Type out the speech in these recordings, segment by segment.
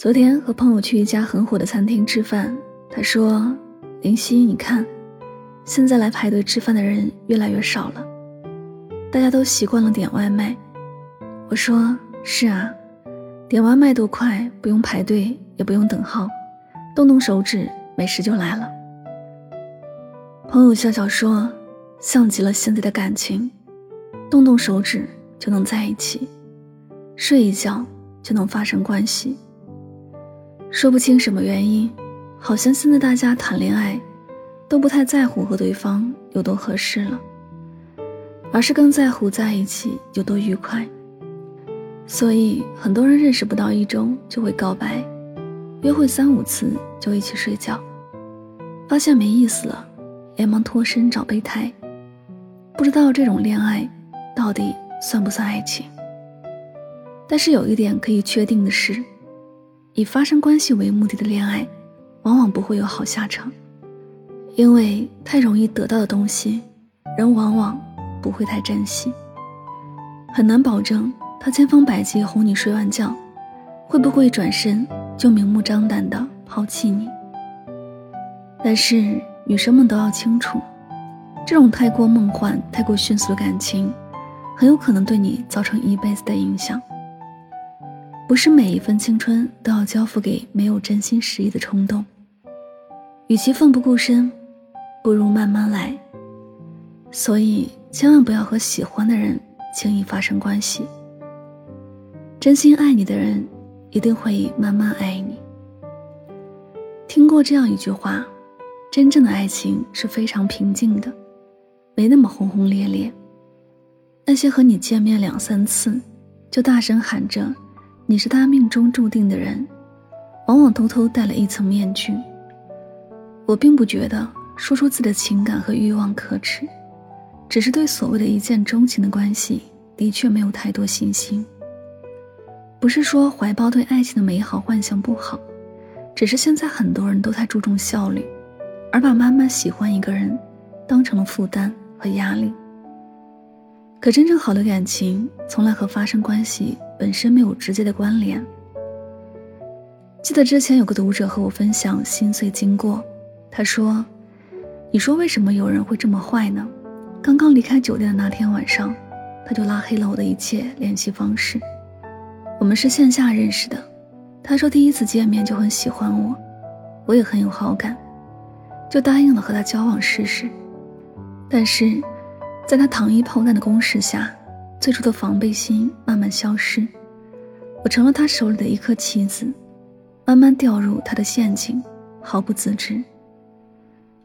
昨天和朋友去一家很火的餐厅吃饭，他说：“林夕，你看，现在来排队吃饭的人越来越少了，大家都习惯了点外卖。”我说：“是啊，点外卖多快，不用排队，也不用等号，动动手指，美食就来了。”朋友笑笑说：“像极了现在的感情，动动手指就能在一起，睡一觉就能发生关系。”说不清什么原因，好像现在大家谈恋爱，都不太在乎和对方有多合适了，而是更在乎在一起有多愉快。所以很多人认识不到一周就会告白，约会三五次就一起睡觉，发现没意思了，连忙脱身找备胎。不知道这种恋爱到底算不算爱情？但是有一点可以确定的是。以发生关系为目的的恋爱，往往不会有好下场，因为太容易得到的东西，人往往不会太珍惜。很难保证他千方百计哄你睡完觉，会不会转身就明目张胆的抛弃你。但是女生们都要清楚，这种太过梦幻、太过迅速的感情，很有可能对你造成一辈子的影响。不是每一份青春都要交付给没有真心实意的冲动。与其奋不顾身，不如慢慢来。所以千万不要和喜欢的人轻易发生关系。真心爱你的人，一定会慢慢爱你。听过这样一句话：真正的爱情是非常平静的，没那么轰轰烈烈。那些和你见面两三次，就大声喊着。你是他命中注定的人，往往偷偷戴了一层面具。我并不觉得说出自己的情感和欲望可耻，只是对所谓的一见钟情的关系，的确没有太多信心。不是说怀抱对爱情的美好幻想不好，只是现在很多人都太注重效率，而把慢慢喜欢一个人，当成了负担和压力。可真正好的感情，从来和发生关系本身没有直接的关联。记得之前有个读者和我分享心碎经过，他说：“你说为什么有人会这么坏呢？刚刚离开酒店的那天晚上，他就拉黑了我的一切联系方式。我们是线下认识的，他说第一次见面就很喜欢我，我也很有好感，就答应了和他交往试试。但是……”在他糖衣炮弹的攻势下，最初的防备心慢慢消失，我成了他手里的一颗棋子，慢慢掉入他的陷阱，毫不自知。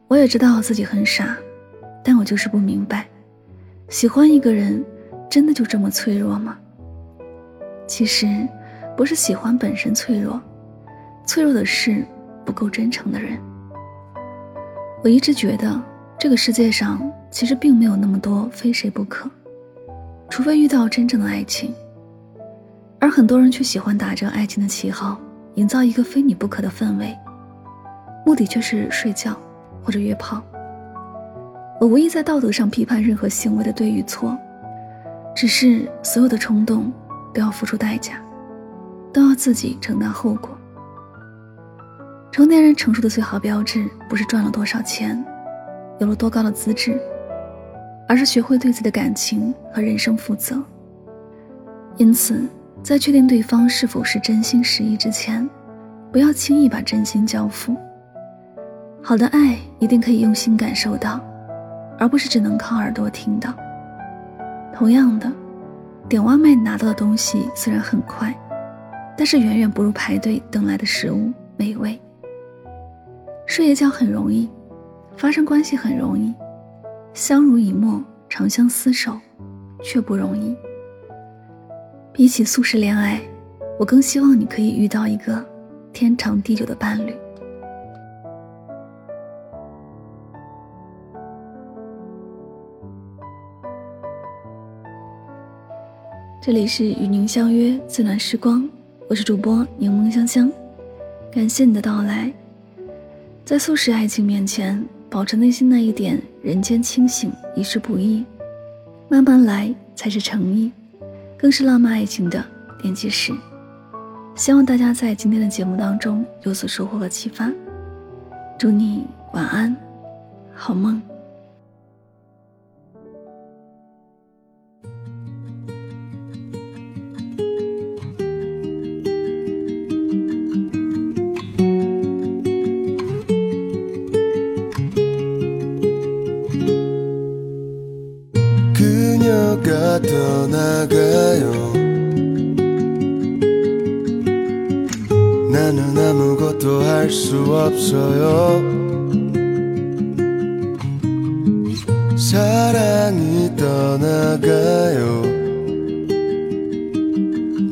我也知道自己很傻，但我就是不明白，喜欢一个人，真的就这么脆弱吗？其实，不是喜欢本身脆弱，脆弱的是不够真诚的人。我一直觉得。这个世界上其实并没有那么多非谁不可，除非遇到真正的爱情。而很多人却喜欢打着爱情的旗号，营造一个非你不可的氛围，目的却是睡觉或者约炮。我无意在道德上批判任何行为的对与错，只是所有的冲动都要付出代价，都要自己承担后果。成年人成熟的最好标志，不是赚了多少钱。有了多高的资质，而是学会对自己的感情和人生负责。因此，在确定对方是否是真心实意之前，不要轻易把真心交付。好的爱一定可以用心感受到，而不是只能靠耳朵听到。同样的，点外卖拿到的东西虽然很快，但是远远不如排队等来的食物美味。睡一觉很容易，发生关系很容易，相濡以沫、长相厮守却不容易。比起速食恋爱，我更希望你可以遇到一个天长地久的伴侣。这里是与您相约自暖时光，我是主播柠檬香香，感谢你的到来。在速食爱情面前，保持内心那一点人间清醒，一世不易。慢慢来才是诚意，更是浪漫爱情的奠基石。希望大家在今天的节目当中有所收获和启发。祝你晚安，好梦。 그녀가 떠나가요. 나는 아무것도 할 수 없어요. 사랑이 떠나가요.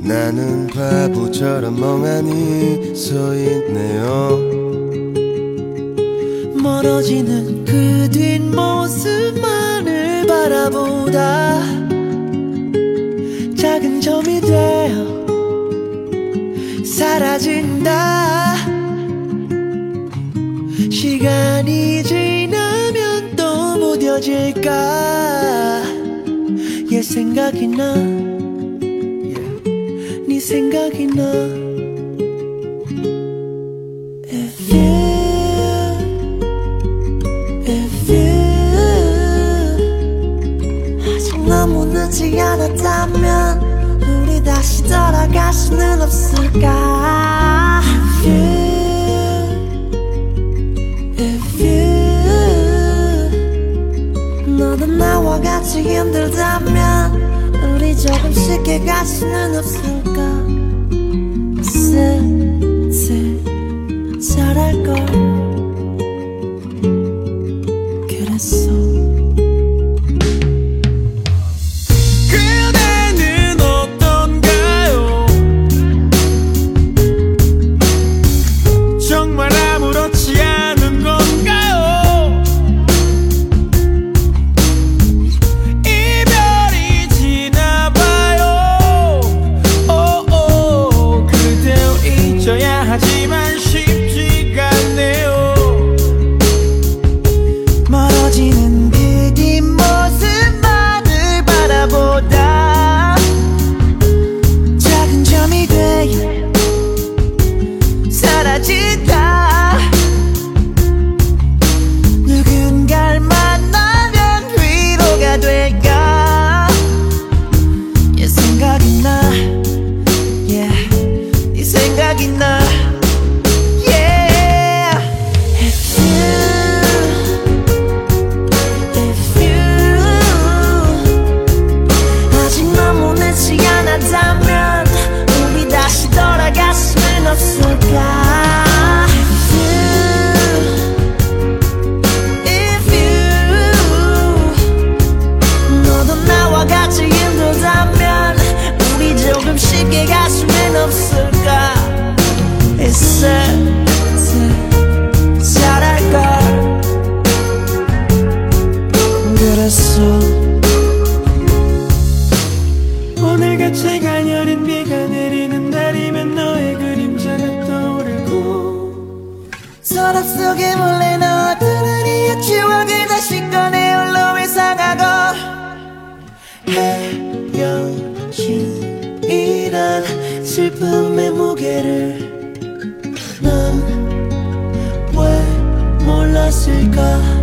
나는 바보처럼 멍하니 서 있네요. 멀어지는 그 뒷모습만을 바라보다 작은 점이 되어 사라진다. 시간이 지나면 또 무뎌질까? 얘 생각이 나. 네 생각이 나 늦지 않았다면 우리 다시 돌아갈 수는 없을까? If you If you 너도 나와 같이 힘들다면 우리 조금 쉽게 갈 수는 없을까? 슬슬 잘할걸 querer. Nen, pues, mola seca.